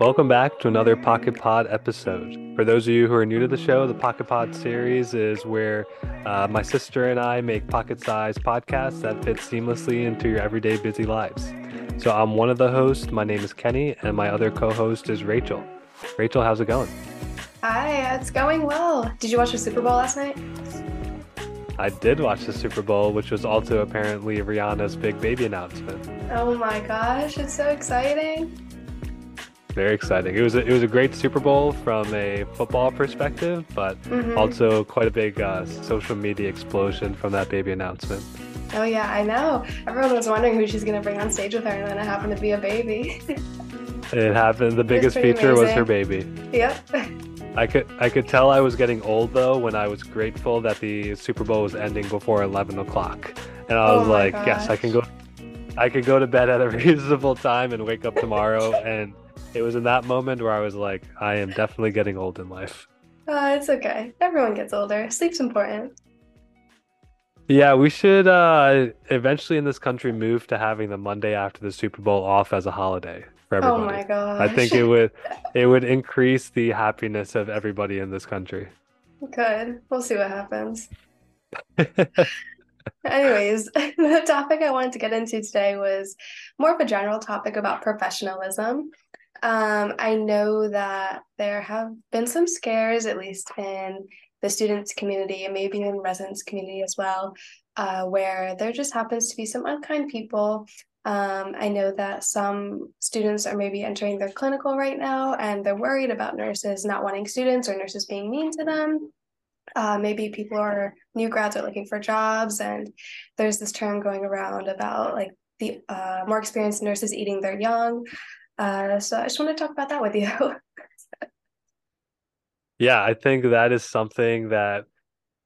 Welcome back to another Pocket Pod episode. For those of you who are new to the show, the Pocket Pod series is where uh, my sister and I make pocket sized podcasts that fit seamlessly into your everyday busy lives. So I'm one of the hosts. My name is Kenny, and my other co host is Rachel. Rachel, how's it going? Hi, it's going well. Did you watch the Super Bowl last night? I did watch the Super Bowl, which was also apparently Rihanna's big baby announcement. Oh my gosh, it's so exciting. Very exciting. It was a, it was a great Super Bowl from a football perspective, but mm-hmm. also quite a big uh, social media explosion from that baby announcement. Oh yeah, I know. Everyone was wondering who she's gonna bring on stage with her, and then it happened to be a baby. it happened. The biggest feature amazing. was her baby. Yep. I could I could tell I was getting old though when I was grateful that the Super Bowl was ending before eleven o'clock, and I was oh like, gosh. yes, I can go. I could go to bed at a reasonable time and wake up tomorrow and it was in that moment where I was like, I am definitely getting old in life. Uh, it's okay. Everyone gets older. Sleep's important. Yeah, we should uh, eventually in this country move to having the Monday after the Super Bowl off as a holiday for everybody. Oh my gosh. I think it would it would increase the happiness of everybody in this country. Good. We'll see what happens. Anyways, the topic I wanted to get into today was more of a general topic about professionalism. Um, I know that there have been some scares, at least in the students community and maybe in residents community as well, uh, where there just happens to be some unkind people. Um, I know that some students are maybe entering their clinical right now and they're worried about nurses not wanting students or nurses being mean to them. Uh, maybe people are new grads are looking for jobs and there's this term going around about like the uh, more experienced nurses eating their young uh, so I just want to talk about that with you. yeah, I think that is something that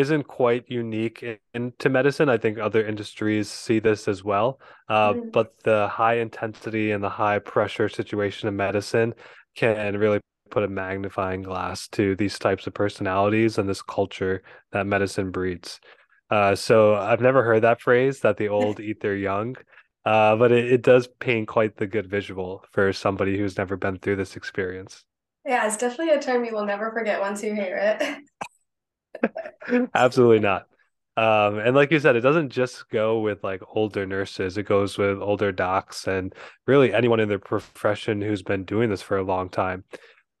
isn't quite unique into medicine. I think other industries see this as well. Uh, mm-hmm. But the high intensity and the high pressure situation in medicine can really put a magnifying glass to these types of personalities and this culture that medicine breeds. Uh, so I've never heard that phrase that the old eat their young. Uh, but it, it does paint quite the good visual for somebody who's never been through this experience. Yeah, it's definitely a term you will never forget once you hear it. Absolutely not. Um, and like you said, it doesn't just go with like older nurses, it goes with older docs and really anyone in their profession who's been doing this for a long time.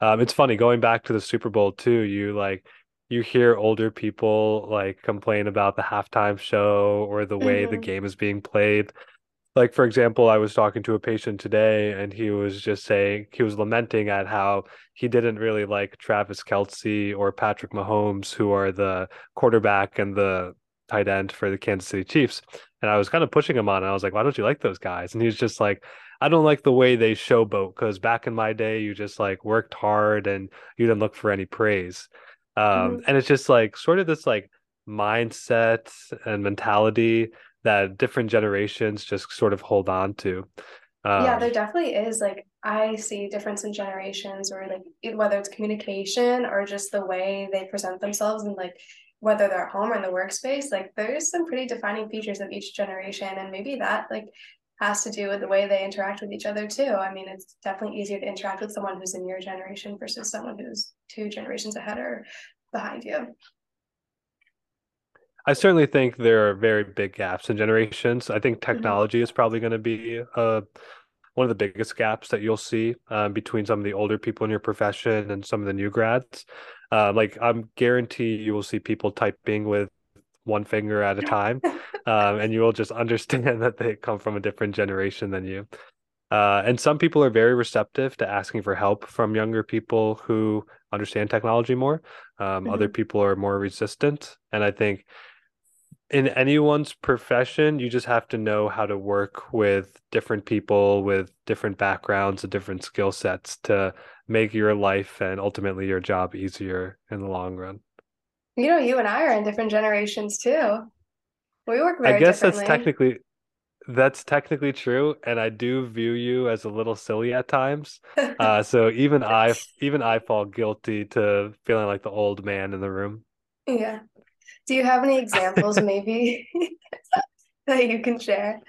Um, it's funny going back to the Super Bowl too, you like you hear older people like complain about the halftime show or the way mm-hmm. the game is being played like for example i was talking to a patient today and he was just saying he was lamenting at how he didn't really like travis kelce or patrick mahomes who are the quarterback and the tight end for the kansas city chiefs. And i was kind of pushing him on i was like why don't you like those guys? And he was just like i don't like the way they showboat because back in my day you just like worked hard and you didn't look for any praise. Um, mm-hmm. and it's just like sort of this like mindset and mentality that different generations just sort of hold on to. Um, yeah, there definitely is. Like I see difference in generations, or like whether it's communication or just the way they present themselves, and like whether they're at home or in the workspace. Like there's some pretty defining features of each generation, and maybe that like has to do with the way they interact with each other too. I mean, it's definitely easier to interact with someone who's in your generation versus someone who's two generations ahead or behind you. I certainly think there are very big gaps in generations. I think mm-hmm. technology mm-hmm. is probably going to be uh, one of the biggest gaps that you'll see um, between some of the older people in your profession and some of the new grads. Uh, like I'm guarantee you will see people typing with one finger at a time, um, and you will just understand that they come from a different generation than you. Uh, and some people are very receptive to asking for help from younger people who understand technology more. Um, mm-hmm. Other people are more resistant, and I think in anyone's profession, you just have to know how to work with different people with different backgrounds and different skill sets to make your life and ultimately your job easier in the long run. You know, you and I are in different generations too. We work very I guess that's technically that's technically true, and I do view you as a little silly at times. Uh, so even I even I fall guilty to feeling like the old man in the room. Yeah. Do you have any examples maybe that you can share?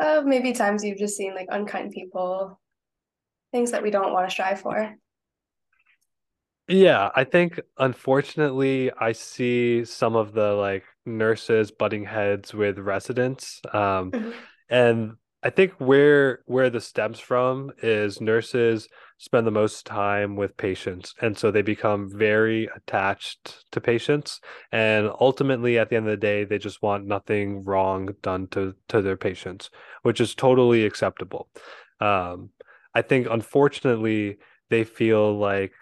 uh, maybe times you've just seen like unkind people, things that we don't want to strive for. Yeah, I think unfortunately I see some of the like nurses butting heads with residents. Um, Mhm. and I think where where this stems from is nurses spend the most time with patients, and so they become very attached to patients. And ultimately, at the end of the day, they just want nothing wrong done to to their patients, which is totally acceptable. Um, I think unfortunately they feel like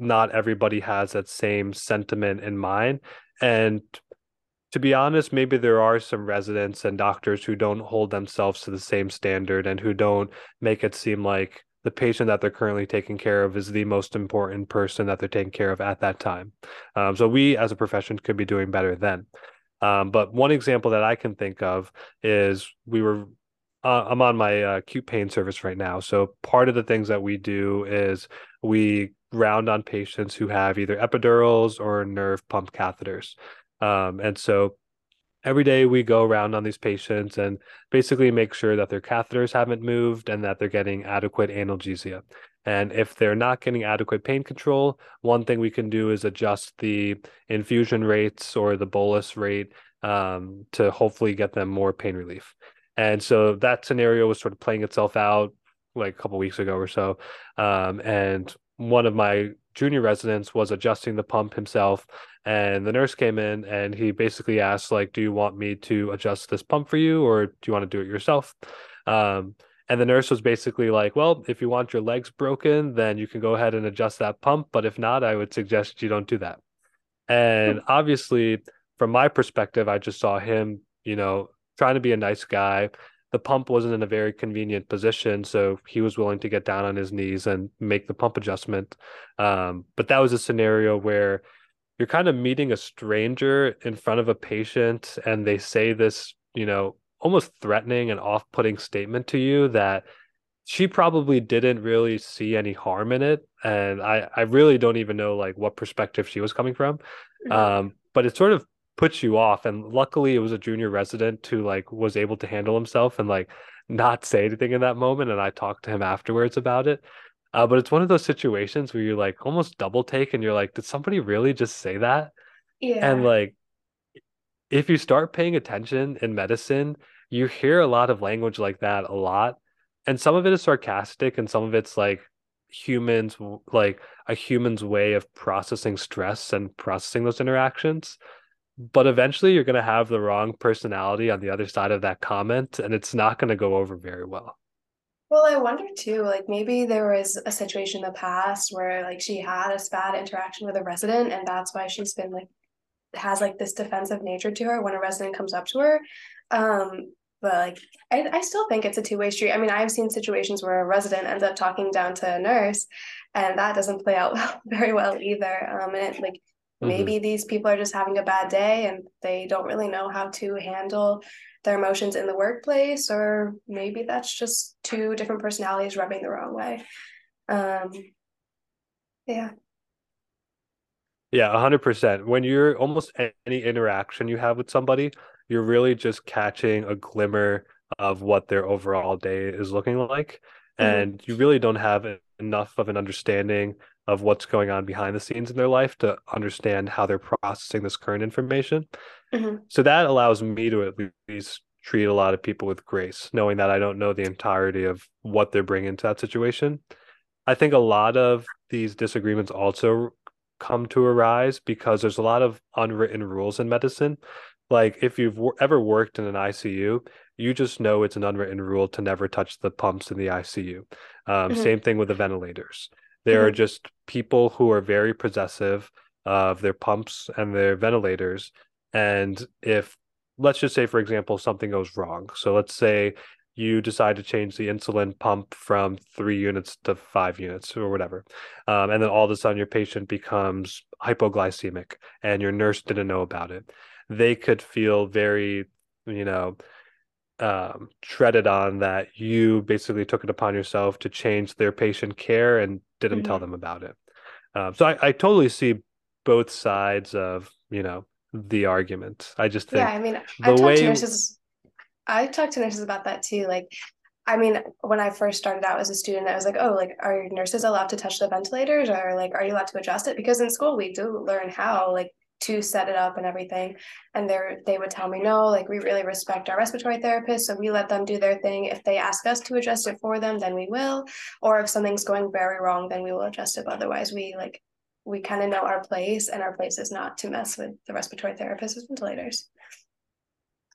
not everybody has that same sentiment in mind. And to be honest, maybe there are some residents and doctors who don't hold themselves to the same standard and who don't make it seem like the patient that they're currently taking care of is the most important person that they're taking care of at that time. Um, so we as a profession could be doing better then. Um, but one example that I can think of is we were uh, I'm on my uh, acute pain service right now. So part of the things that we do is we round on patients who have either epidurals or nerve pump catheters. Um, and so every day we go around on these patients and basically make sure that their catheters haven't moved and that they're getting adequate analgesia. And if they're not getting adequate pain control, one thing we can do is adjust the infusion rates or the bolus rate um, to hopefully get them more pain relief. And so that scenario was sort of playing itself out like a couple weeks ago or so. Um, and one of my junior residents was adjusting the pump himself and the nurse came in and he basically asked like do you want me to adjust this pump for you or do you want to do it yourself? Um, and the nurse was basically like well if you want your legs broken then you can go ahead and adjust that pump but if not i would suggest you don't do that. And obviously from my perspective i just saw him you know trying to be a nice guy the pump wasn't in a very convenient position, so he was willing to get down on his knees and make the pump adjustment. Um, but that was a scenario where you're kind of meeting a stranger in front of a patient, and they say this, you know, almost threatening and off-putting statement to you that she probably didn't really see any harm in it, and I I really don't even know like what perspective she was coming from. Mhm. Um, but it sort of puts you off. And luckily, it was a junior resident who like was able to handle himself and like not say anything in that moment. And I talked to him afterwards about it. Uh, but it's one of those situations where you're like almost double take and you're like, did somebody really just say that? Yeah. And like, if you start paying attention in medicine, you hear a lot of language like that a lot. And some of it is sarcastic and some of it's like humans, like a human's way of processing stress and processing those interactions but eventually you're going to have the wrong personality on the other side of that comment and it's not going to go over very well Well, I wonder too, like maybe there was a situation in the past where like she had a bad interaction with a resident and that's why she's been like has like this defensive nature to her when a resident comes up to her. Um, but like I, I still think it's a two-way street. I mean, I've seen situations where a resident ends up talking down to a nurse and that doesn't play out very well either. Um, and it, like hmm maybe these people are just having a bad day and they don't really know how to handle their emotions in the workplace, or maybe that's just two different personalities rubbing the wrong way. Um, yeah. yeah 100% when you're almost any interaction you have with somebody you're really just catching a glimmer of what their overall day is looking like hmm and you really don't have enough of an understanding of what's going on behind the scenes in their life to understand how they're processing this current information hmm So that allows me to at least treat a lot of people with grace, knowing that I don't know the entirety of what they're bringing to that situation. I think a lot of these disagreements also come to arise because there's a lot of unwritten rules in medicine. Like if you've ever worked in an ICU, you just know it's an unwritten rule to never touch the pumps in the ICU. Um, hmm same thing with the ventilators. There are hmm just people who are very possessive of their pumps and their ventilators and if, let's just say, for example, something goes wrong. So let's say you decide to change the insulin pump from three units to five units or whatever. Um, and then all of a sudden your patient becomes hypoglycemic and your nurse didn't know about it. They could feel very, you know, um, treaded on that you basically took it upon yourself to change their patient care and didn't tell hmm them about it. Um, so I, I totally see both sides of, you know, the argument. I just Yeah, think I mean, the I've talked to way, nurses. I talked to nurses about that too. Like, I mean, when I first started out as a student, I was like, oh, like, are nurses allowed to touch the ventilators or like, are you allowed to adjust it? Because in school, we do learn how, like, to set it up and everything. And they they would tell me, no, like, we really respect our respiratory therapists. So we let them do their thing. If they ask us to adjust it for them, then we will. Or if something's going very wrong, then we will adjust it. But otherwise, we like, we kind of know our place, and our place is not to mess with the respiratory therapists with ventilators.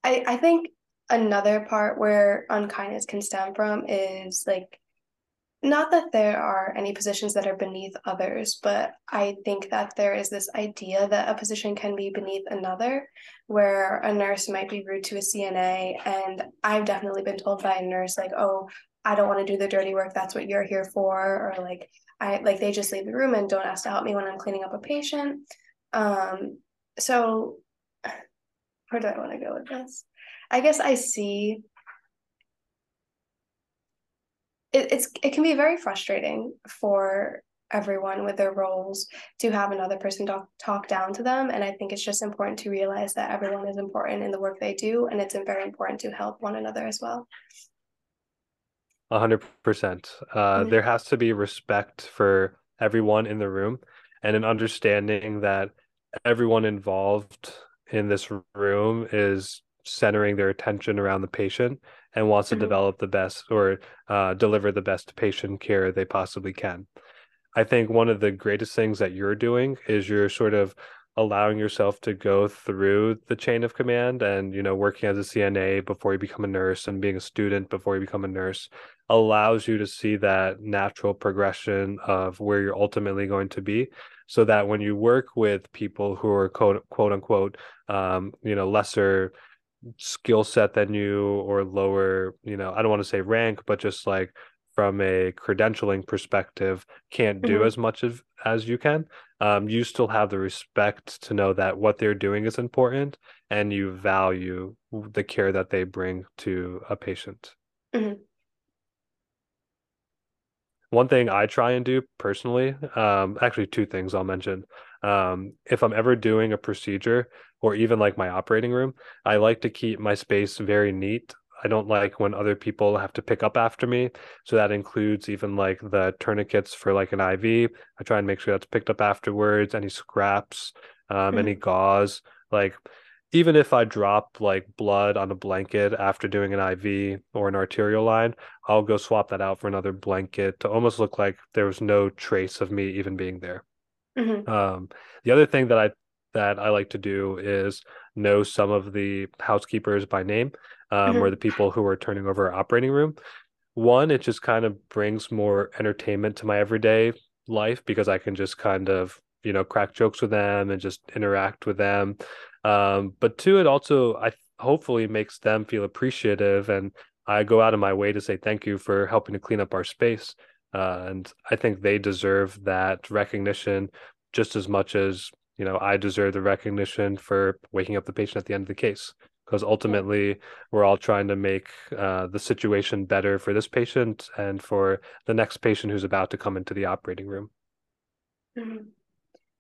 I, I think another part where unkindness can stem from is like not that there are any positions that are beneath others, but I think that there is this idea that a position can be beneath another, where a nurse might be rude to a CNA. And I've definitely been told by a nurse, like, oh, I don't want to do the dirty work. That's what you're here for. Or like, I like they just leave the room and don't ask to help me when I'm cleaning up a patient. Um, so where do I want to go with this? I guess I see it, it's it can be very frustrating for everyone with their roles to have another person talk, talk down to them and i think it's just important to realize that everyone is important in the work they do and it's very important to help one another as well A hundred percent. Uh, Mhm. there has to be respect for everyone in the room and an understanding that everyone involved in this room is centering their attention around the patient and wants to Mhm. develop the best or uh, deliver the best patient care they possibly can. I think one of the greatest things that you're doing is you're sort of allowing yourself to go through the chain of command and you know working as a CNA before you become a nurse and being a student before you become a nurse allows you to see that natural progression of where you're ultimately going to be so that when you work with people who are quote, quote unquote um, you know lesser skill set than you or lower you know I don't want to say rank but just like from a credentialing perspective can't do Mhm. as much as as you can um, you still have the respect to know that what they're doing is important and you value the care that they bring to a patient. Mhm. One thing I try and do personally, um, actually two things I'll mention. Um, if I'm ever doing a procedure or even like my operating room, I like to keep my space very neat. I don't like when other people have to pick up after me. So that includes even like the tourniquets for like an IV. I try and make sure that's picked up afterwards, any scraps, um, any Mhm. gauze. Like even if I drop like blood on a blanket after doing an IV or an arterial line, I'll go swap that out for another blanket to almost look like there was no trace of me even being there. Mhm. Um, the other thing that I that I like to do is know some of the housekeepers by name, um, or Mhm. the people who are turning over our operating room. One, it just kind of brings more entertainment to my everyday life because I can just kind of, you know, crack jokes with them and just interact with them. Um, but two, it also I hopefully makes them feel appreciative and I go out of my way to say thank you for helping to clean up our space. Uh, and I think they deserve that recognition just as much as, you know, I deserve the recognition for waking up the patient at the end of the case. Because ultimately, we're all trying to make uh, the situation better for this patient and for the next patient who's about to come into the operating room. Mhm.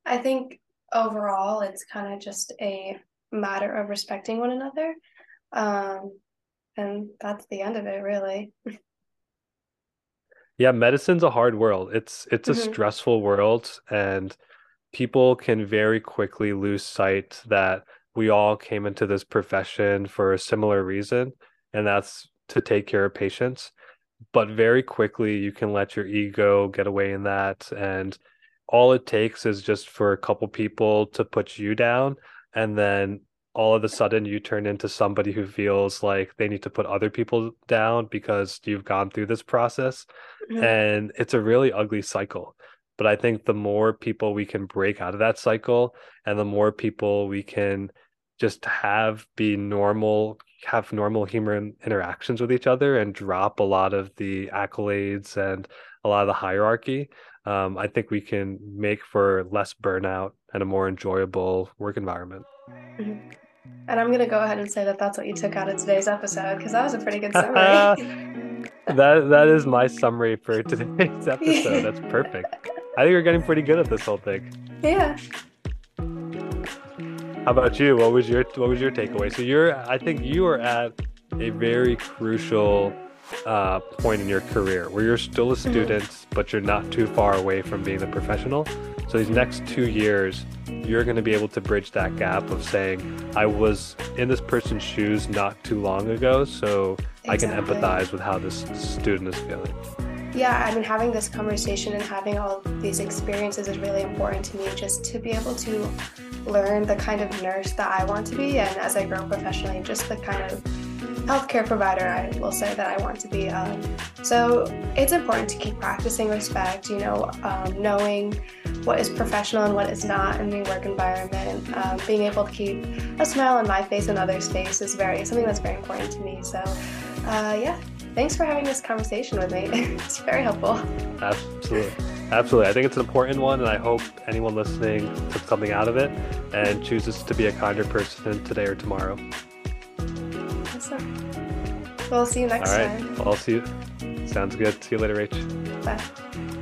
I think overall it's kind of just a matter of respecting one another. Um, and that's the end of it, really. Yeah, medicine's a hard world. It's it's a Mhm. stressful world, and people can very quickly lose sight that we all came into this profession for a similar reason, and that's to take care of patients. But very quickly, you can let your ego get away in that, and all it takes is just for a couple people to put you down, and then all of a sudden you turn into somebody who feels like they need to put other people down because you've gone through this process Mhm. and it's a really ugly cycle. But I think the more people we can break out of that cycle and the more people we can just have be normal, have normal human interactions with each other and drop a lot of the accolades and a lot of the hierarchy, um, I think we can make for less burnout and a more enjoyable work environment. Mhm. And I'm gonna go ahead and say that that's what you took out of today's episode because that was a pretty good summary. that that is my summary for today's episode. That's perfect. I think you're getting pretty good at this whole thing. Yeah. How about you? What was your what was your takeaway? So you're I think you are at a very crucial uh, point in your career where you're still a mm-hmm. student, mm-hmm. but you're not too far away from being a professional. So these next two years, you're going to be able to bridge that gap of saying, I was in this person's shoes not too long ago, so exactly. I can empathize with how this student is feeling. Yeah, I mean, having this conversation and having all these experiences is really important to me just to be able to learn the kind of nurse that I want to be, and as I grow professionally, just the kind of healthcare provider I will say that I want to be. Um, so it's important to keep practicing respect, you know, um, knowing what is professional and what is not in the work environment. Um, being able to keep a smile on my face and others' face is very something that's very important to me. So, uh, yeah, thanks for having this conversation with me. it's very helpful. Absolutely. Absolutely. I think it's an important one, and I hope anyone listening took something out of it and chooses to be a kinder person today or tomorrow. Awesome. We'll see you next All right. time. I'll see you. Sounds good. See you later, Rach. Bye.